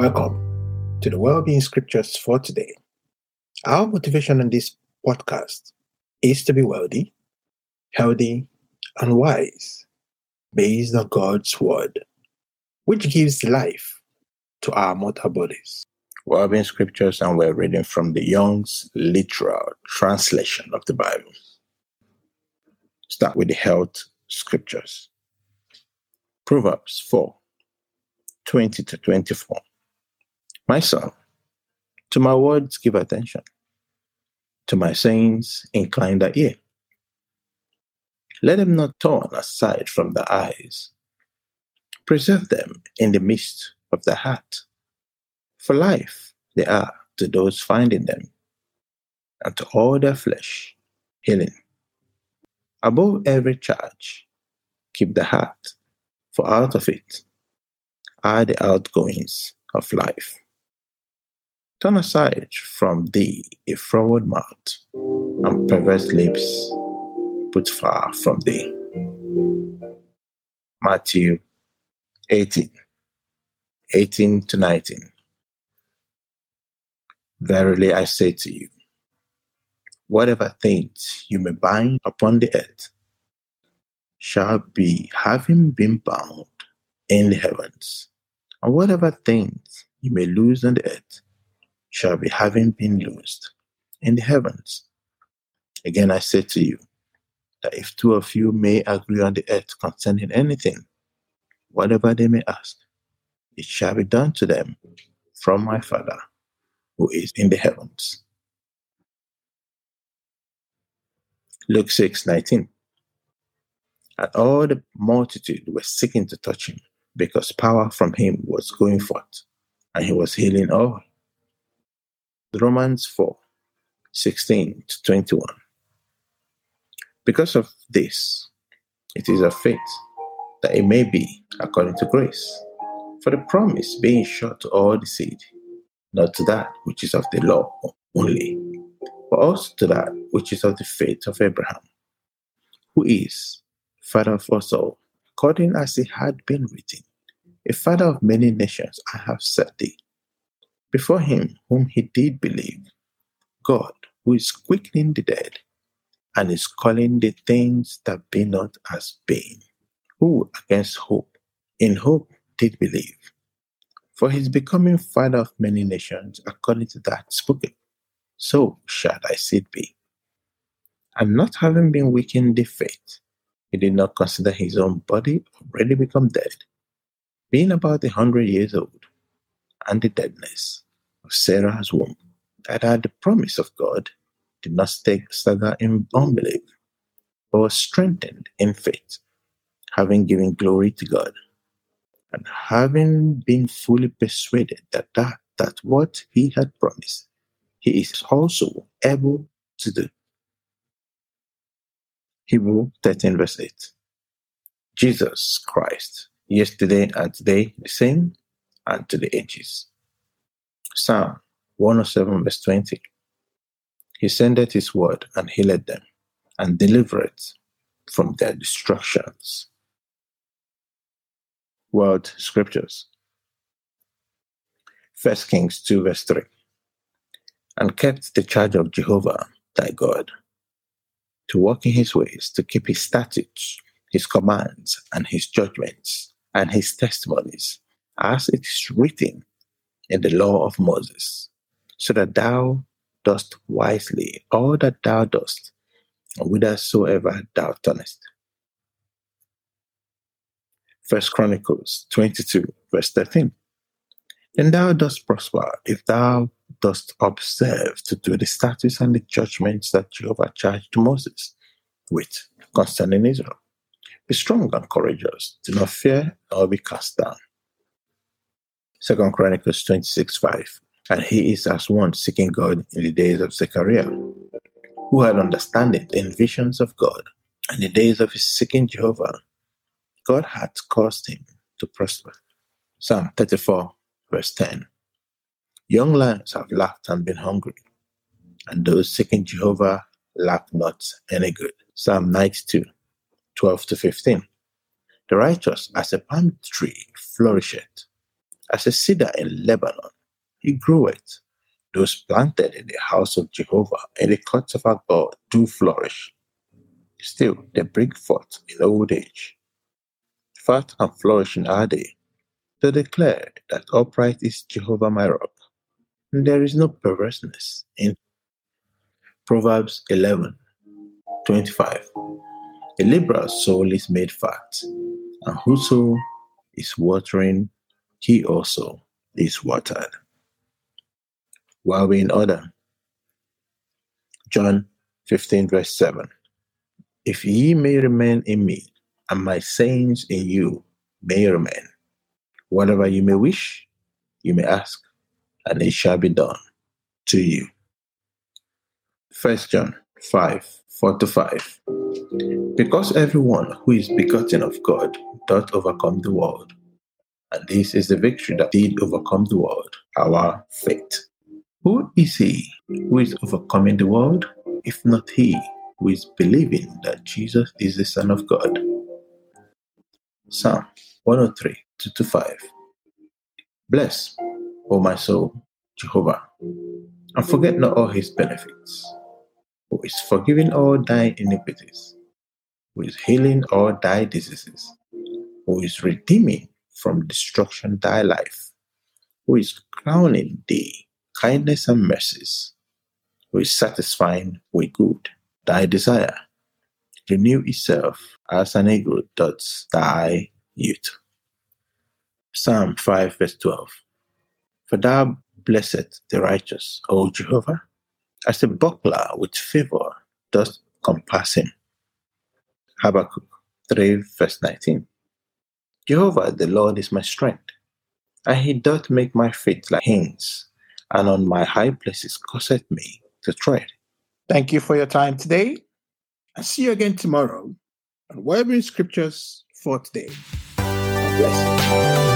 Welcome to the Wellbeing Scriptures for today. Our motivation in this podcast is to be wealthy, healthy, and wise based on God's Word, which gives life to our mortal bodies. Wellbeing Scriptures, and we're reading from the Young's literal translation of the Bible. Start with the health scriptures. Proverbs 4 20 to 24. My son, to my words give attention. To my sayings incline the ear. Let them not turn aside from the eyes. Preserve them in the midst of the heart. For life they are to those finding them, and to all their flesh healing. Above every charge, keep the heart, for out of it are the outgoings of life. Turn aside from thee a froward mouth, and perverse lips put far from thee. Matthew 18 18 to 19. Verily I say to you, whatever things you may bind upon the earth shall be having been bound in the heavens, and whatever things you may lose on the earth shall be having been loosed in the heavens. Again, I say to you that if two of you may agree on the earth concerning anything, whatever they may ask, it shall be done to them from my Father who is in the heavens. Luke 6 19. And all the multitude were seeking to touch him, because power from him was going forth, and he was healing all Romans 4 16 to 21. Because of this, it is of faith that it may be according to grace. For the promise being sure to all the seed, not to that which is of the law only, but also to that which is of the faith of Abraham, who is father of us all, according as it had been written, a father of many nations I have set thee before him whom he did believe, God, who is quickening the dead and is calling the things that be not as being, who against hope, in hope did believe. For his becoming father of many nations, according to that spoken, so shall thy seed be. And not having been weak in the faith, he did not consider his own body already become dead, being about a hundred years old and the deadness of Sarah's womb, that had the promise of God, did not stagger in unbelief, but was strengthened in faith, having given glory to God, and having been fully persuaded that, that, that what he had promised, he is also able to do. Hebrew 13, verse 8. Jesus Christ, yesterday and today the same, and to the ages. Psalm 107, verse 20. He sendeth his word and healed them, and delivered from their destructions. World Scriptures. 1 Kings 2, verse 3. And kept the charge of Jehovah thy God, to walk in his ways, to keep his statutes, his commands, and his judgments, and his testimonies, as it is written in the law of Moses, so that thou dost wisely all that thou dost, whithersoever thou turnest. First Chronicles 22, verse 13. Then thou dost prosper if thou dost observe to do the statutes and the judgments that Jehovah charged Moses with concerning Israel. Be strong and courageous. Do not fear nor be cast down. Second Chronicles 26 5. And he is as one seeking God in the days of Zechariah, who had understanding in visions of God. And the days of his seeking Jehovah, God had caused him to prosper. Psalm 34, verse 10. Young lions have lacked and been hungry, and those seeking Jehovah lack not any good. Psalm 92, 12 to 15. The righteous as a palm tree flourisheth, As a cedar in Lebanon, he grew it. Those planted in the house of Jehovah and the courts of our God do flourish. Still, they bring forth in old age. Fat and flourishing are they, to declare that upright is Jehovah my rock, and there is no perverseness in Proverbs 11 25. A liberal soul is made fat, and whoso is watering, he also is watered. While we in order, John 15, verse 7. If ye may remain in me, and my sayings in you may remain, whatever you may wish, you may ask, and it shall be done to you. First John 5 4 to 5. Because everyone who is begotten of God doth overcome the world. And this is the victory that did overcome the world, our faith. Who is he who is overcoming the world, if not he who is believing that Jesus is the Son of God? Psalm 103 2 to 5. Bless, O my soul, Jehovah, and forget not all his benefits, who is forgiving all thy iniquities, who is healing all thy diseases, who is redeeming from destruction thy life, who is crowning thee kindness and mercies, who is satisfying with good thy desire, renew itself as an eagle does thy youth. Psalm 5 verse 12. For thou blessed the righteous, O Jehovah, as a buckler with favor does compass him. Habakkuk 3 verse 19. Jehovah the Lord is my strength, and he doth make my feet like hinds, and on my high places causeth me to tread. Thank you for your time today. I'll see you again tomorrow on Wellbeing Scriptures for today. God bless you.